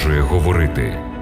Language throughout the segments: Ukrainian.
продовжує говорити.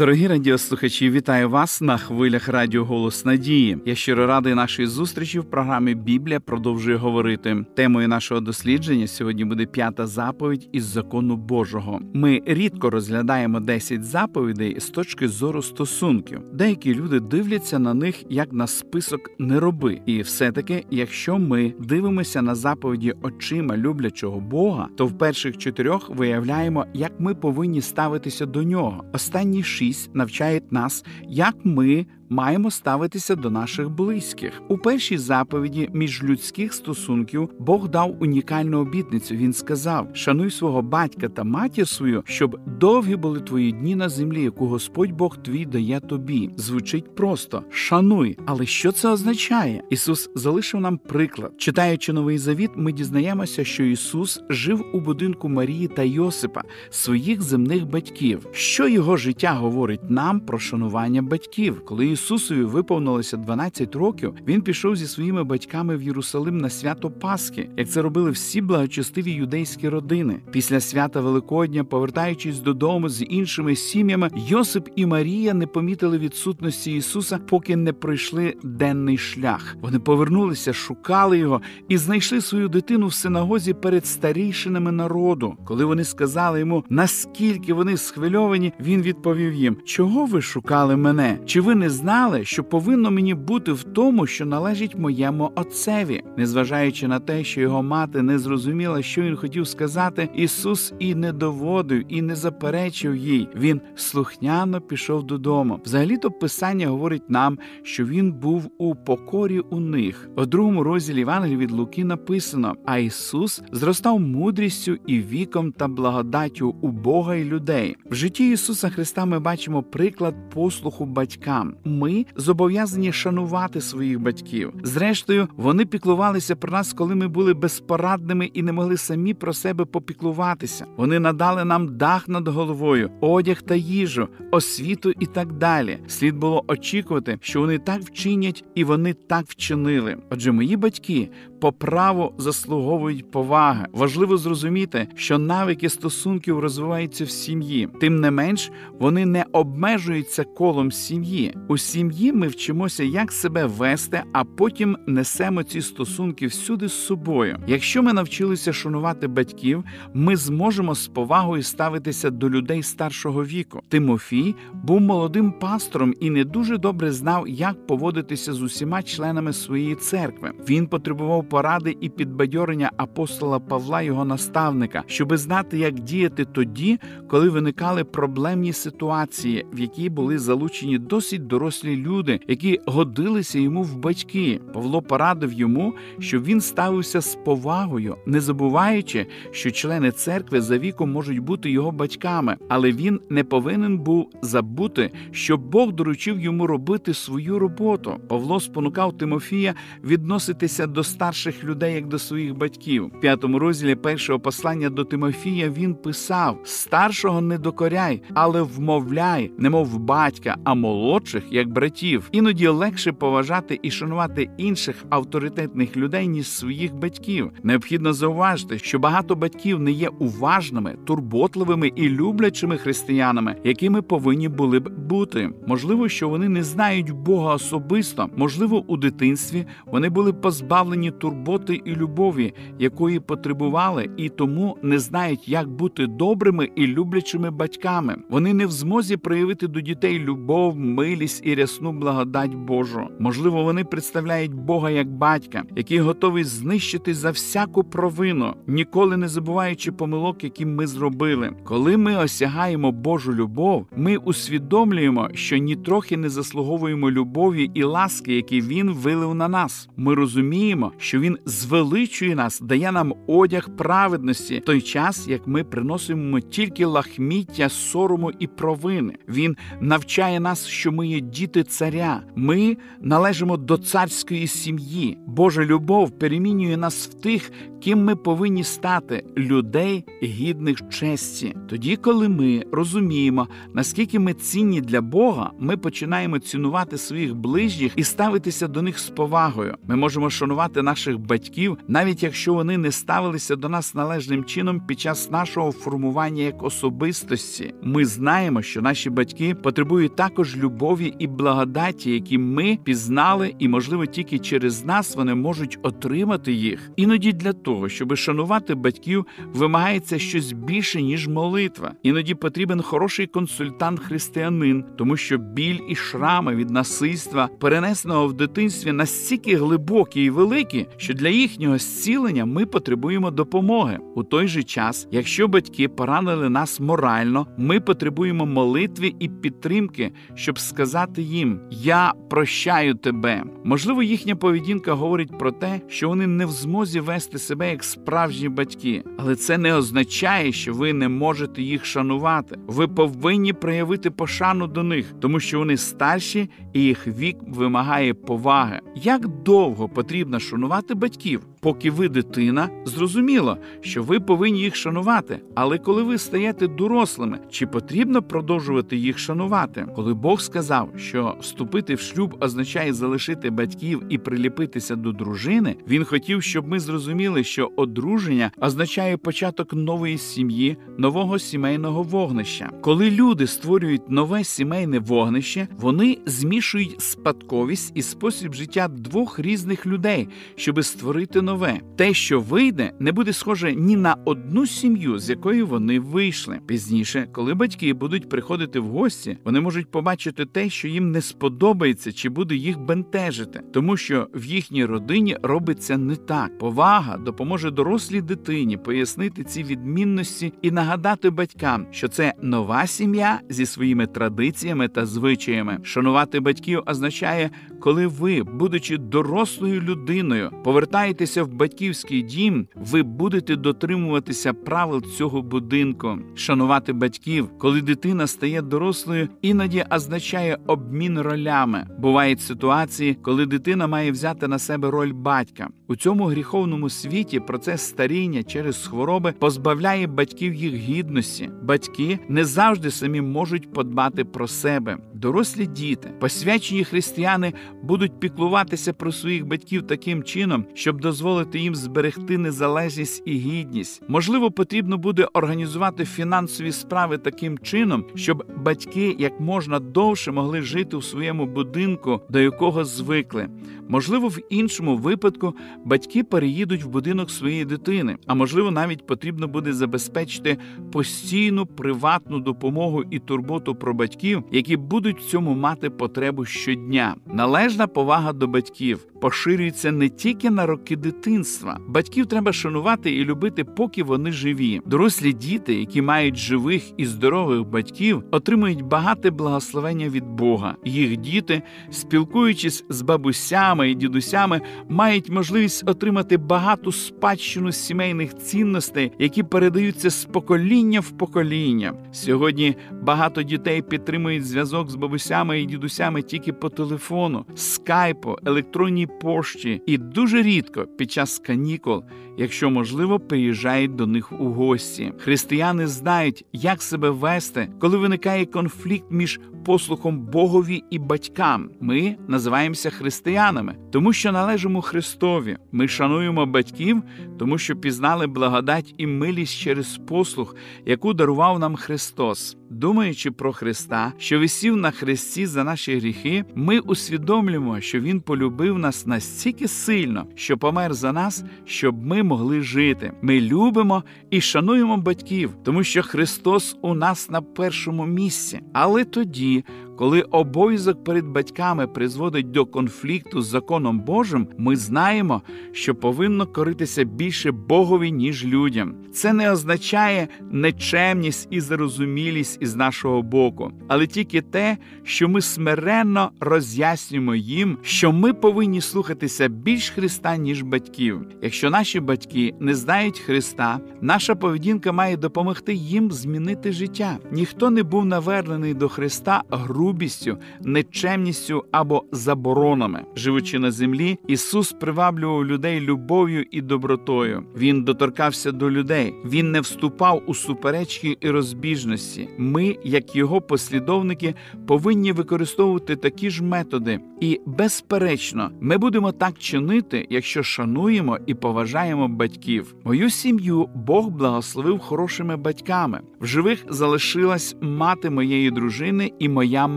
Дорогі радіослухачі, вітаю вас на хвилях Радіо Голос Надії. Я щиро радий нашої зустрічі в програмі Біблія продовжує говорити. Темою нашого дослідження сьогодні буде п'ята заповідь із закону Божого. Ми рідко розглядаємо 10 заповідей з точки зору стосунків. Деякі люди дивляться на них як на список не роби. І все-таки, якщо ми дивимося на заповіді очима люблячого Бога, то в перших чотирьох виявляємо, як ми повинні ставитися до нього. Останні шість навчають нас, як ми маємо ставитися до наших близьких. У першій заповіді між людських стосунків Бог дав унікальну обітницю. Він сказав: Шануй свого батька та матір свою, щоб довгі були твої дні на землі, яку Господь Бог твій дає тобі. Звучить просто шануй. Але що це означає? Ісус залишив нам приклад. Читаючи новий завіт, ми дізнаємося, що Ісус жив у будинку Марії та Йосипа, своїх земних батьків. Що його життя говорить нам про шанування батьків, коли Ісусові виповнилося 12 років, він пішов зі своїми батьками в Єрусалим на свято Пасхи, як це робили всі благочестиві юдейські родини. Після свята Великодня, повертаючись додому з іншими сім'ями, Йосип і Марія не помітили відсутності Ісуса, поки не пройшли денний шлях. Вони повернулися, шукали його і знайшли свою дитину в синагозі перед старійшинами народу. Коли вони сказали йому, наскільки вони схвильовані, він відповів їм: Чого ви шукали мене? Чи ви не знаєте? Знали, що повинно мені бути в тому, що належить моєму отцеві, незважаючи на те, що його мати не зрозуміла, що він хотів сказати, Ісус і не доводив, і не заперечив їй. Він слухняно пішов додому. Взагалі-то Писання говорить нам, що він був у покорі у них. У другому розділі Євангелії від Луки написано: а Ісус зростав мудрістю і віком та благодаттю у Бога і людей. В житті Ісуса Христа ми бачимо приклад послуху батькам ми зобов'язані шанувати своїх батьків. Зрештою, вони піклувалися про нас, коли ми були безпорадними і не могли самі про себе попіклуватися. Вони надали нам дах над головою, одяг та їжу, освіту і так далі. Слід було очікувати, що вони так вчинять і вони так вчинили. Отже, мої батьки по праву заслуговують поваги. Важливо зрозуміти, що навики стосунків розвиваються в сім'ї. Тим не менш, вони не обмежуються колом сім'ї. Сім'ї ми вчимося, як себе вести, а потім несемо ці стосунки всюди з собою. Якщо ми навчилися шанувати батьків, ми зможемо з повагою ставитися до людей старшого віку. Тимофій був молодим пастором і не дуже добре знав, як поводитися з усіма членами своєї церкви. Він потребував поради і підбадьорення апостола Павла, його наставника, щоби знати, як діяти тоді, коли виникали проблемні ситуації, в які були залучені досить дорослі люди, які годилися йому в батьки. Павло порадив йому, щоб він ставився з повагою, не забуваючи, що члени церкви за віком можуть бути його батьками, але він не повинен був забути, що Бог доручив йому робити свою роботу. Павло спонукав Тимофія відноситися до старших людей як до своїх батьків. В п'ятому розділі першого послання до Тимофія він писав: старшого не докоряй, але вмовляй, немов батька, а молодших братів. Іноді легше поважати і шанувати інших авторитетних людей ніж своїх батьків. Необхідно зауважити, що багато батьків не є уважними, турботливими і люблячими християнами, якими повинні були б бути. Можливо, що вони не знають Бога особисто, можливо, у дитинстві вони були позбавлені турботи і любові, якої потребували, і тому не знають, як бути добрими і люблячими батьками. Вони не в змозі проявити до дітей любов, милість і рясну благодать Божу. Можливо, вони представляють Бога як батька, який готовий знищити за всяку провину, ніколи не забуваючи помилок, які ми зробили. Коли ми осягаємо Божу любов, ми усвідомлюємо, що нітрохи не заслуговуємо любові і ласки, які він вилив на нас. Ми розуміємо, що він звеличує нас, дає нам одяг праведності в той час, як ми приносимо тільки лахміття, сорому і провини. Він навчає нас, що ми є діти царя. Ми належимо до царської сім'ї. Божа любов перемінює нас в тих, ким ми повинні стати людей гідних честі. Тоді, коли ми розуміємо, наскільки ми цінні для Бога, ми починаємо цінувати своїх ближніх і ставитися до них з повагою. Ми можемо шанувати наших батьків, навіть якщо вони не ставилися до нас належним чином під час нашого формування як особистості. Ми знаємо, що наші батьки потребують також любові і благодаті, які ми пізнали, і, можливо, тільки через нас вони можуть отримати їх. Іноді для того, щоб шанувати батьків, вимагається щось більше ніж молитва. Іноді потрібен хороший консультант-християнин, тому що біль і шрами від насильства, перенесеного в дитинстві, настільки глибокі і великі, що для їхнього зцілення ми потребуємо допомоги. У той же час, якщо батьки поранили нас морально, ми потребуємо молитви і підтримки, щоб сказати їм: Я прощаю тебе. Можливо, їхня поведінка говорить про те, що вони не в змозі вести себе як справжні батьки, але це не означає, що ви не можете їх шанувати. Ви повинні проявити пошану до них, тому що вони старші і їх вік вимагає поваги. Як довго потрібно шанувати батьків? Поки ви дитина, зрозуміло, що ви повинні їх шанувати. Але коли ви стаєте дорослими, чи потрібно продовжувати їх шанувати? Коли Бог сказав, що вступити в шлюб означає залишити батьків і приліпитися до дружини, він хотів, щоб ми зрозуміли, що одруження означає початок нової сім'ї, нового сімейного вогнища. Коли люди створюють нове сімейне вогнище, вони змішують спадковість і спосіб життя двох різних людей, щоби створити нове. Те, що вийде, не буде схоже ні на одну сім'ю, з якої вони вийшли. Пізніше, коли батьки будуть приходити в гості, вони можуть побачити те, що їм не сподобається, чи буде їх бентежити, тому що в їхній родині робиться не так. Повага допоможе дорослій дитині пояснити ці відмінності і нагадати батькам, що це нова сім'я зі своїми традиціями та звичаями. Шанувати батьків означає, коли ви, будучи дорослою людиною, повертаєтеся в батьківський дім, ви будете дотримуватися правил цього будинку. Шанувати батьків, коли дитина стає дорослою, іноді означає обмін ролями. Бувають ситуації, коли дитина має взяти на себе роль батька. У цьому гріховному світі процес старіння через хвороби позбавляє батьків їх гідності. Батьки не завжди самі можуть подбати про себе. Дорослі діти, посвячені християни, будуть піклуватися про своїх батьків таким чином, щоб дозволити їм зберегти незалежність і гідність. Можливо, потрібно буде організувати фінансові справи таким чином, щоб батьки як можна довше могли жити у своєму будинку, до якого звикли. Можливо, в іншому випадку батьки переїдуть в будинок своєї дитини, а можливо, навіть потрібно буде забезпечити постійну приватну допомогу і турботу про батьків, які будуть в цьому мати потребу щодня. Належна повага до батьків поширюється не тільки на роки дитинства. Батьків треба шанувати і любити, поки вони живі. Дорослі діти, які мають живих і здорових батьків, отримують багате благословення від Бога. Їх діти, спілкуючись з бабусями і дідусями, мають можливість отримати багату спадщину сімейних цінностей, які передаються з покоління в покоління. Сьогодні багато дітей підтримують зв'язок з бабусями і дідусями тільки по телефону, скайпу, електронній пошті і дуже рідко під час канікул, якщо можливо, приїжджають до них у гості. Християни знають, як себе вести, коли виникає конфлікт між послухом Богові і батькам. Ми називаємося християнами, тому що належимо Христові. Ми шануємо батьків, тому що пізнали благодать і милість через послух, яку дарував нам Христос. Думаючи про Христа, що висів на хресті за наші гріхи, ми усвідомлюємо, що Він полюбив нас настільки сильно, що помер за нас, щоб ми могли жити. Ми любимо і шануємо батьків, тому що Христос у нас на першому місці. Але тоді, коли обов'язок перед батьками призводить до конфлікту з законом Божим, ми знаємо, що повинно коритися більше Богові, ніж людям. Це не означає нечемність і зарозумілість із нашого боку, але тільки те, що ми смиренно роз'яснюємо їм, що ми повинні слухатися більш Христа, ніж батьків. Якщо наші батьки не знають Христа, наша поведінка має допомогти їм змінити життя. Ніхто не був навернений до Христа гру грубістю, нечемністю або заборонами. Живучи на землі, Ісус приваблював людей любов'ю і добротою. Він доторкався до людей, він не вступав у суперечки і розбіжності. Ми, як його послідовники, повинні використовувати такі ж методи, і безперечно, ми будемо так чинити, якщо шануємо і поважаємо батьків. Мою сім'ю Бог благословив хорошими батьками. В живих залишилась мати моєї дружини і моя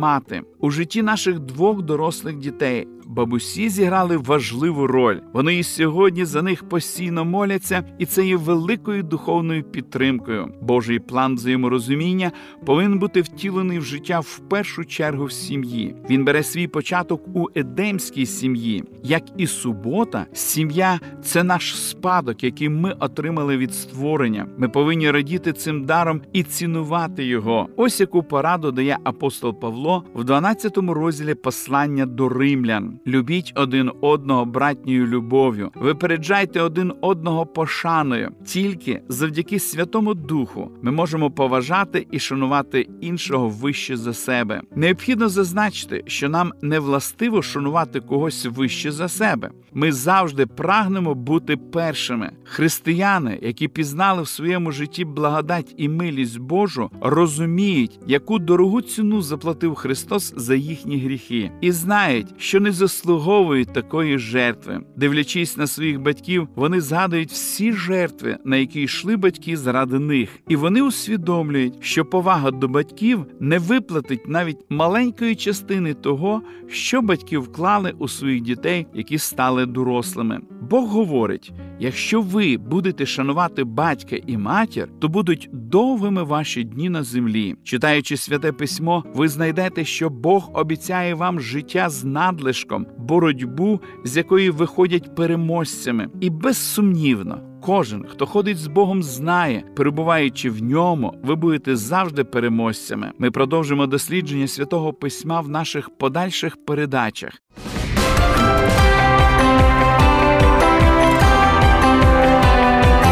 мати у житті наших двох дорослих дітей. Бабусі зіграли важливу роль. Вони і сьогодні за них постійно моляться, і це є великою духовною підтримкою. Божий план взаєморозуміння повинен бути втілений в життя в першу чергу в сім'ї. Він бере свій початок у едемській сім'ї, як і субота, сім'я це наш спадок, який ми отримали від створення. Ми повинні радіти цим даром і цінувати його. Ось яку пораду дає апостол Павло в 12 розділі послання до римлян. Любіть один одного братньою любов'ю, випереджайте один одного пошаною. Тільки завдяки Святому Духу ми можемо поважати і шанувати іншого вище за себе. Необхідно зазначити, що нам не властиво шанувати когось вище за себе. Ми завжди прагнемо бути першими. Християни, які пізнали в своєму житті благодать і милість Божу, розуміють, яку дорогу ціну заплатив Христос за їхні гріхи, і знають, що не заслуговують такої жертви. Дивлячись на своїх батьків, вони згадують всі жертви, на які йшли батьки заради них, і вони усвідомлюють, що повага до батьків не виплатить навіть маленької частини того, що батьки вклали у своїх дітей, які стали дорослими. Бог говорить: якщо ви будете шанувати батька і матір, то будуть довгими ваші дні на землі. Читаючи святе письмо, ви знайдете, що Бог обіцяє вам життя з надлишком, боротьбу, з якої виходять переможцями, і безсумнівно. Кожен, хто ходить з Богом, знає, перебуваючи в ньому, ви будете завжди переможцями. Ми продовжимо дослідження святого письма в наших подальших передачах.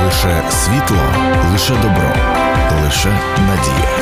Лише світло, лише добро, лише надія.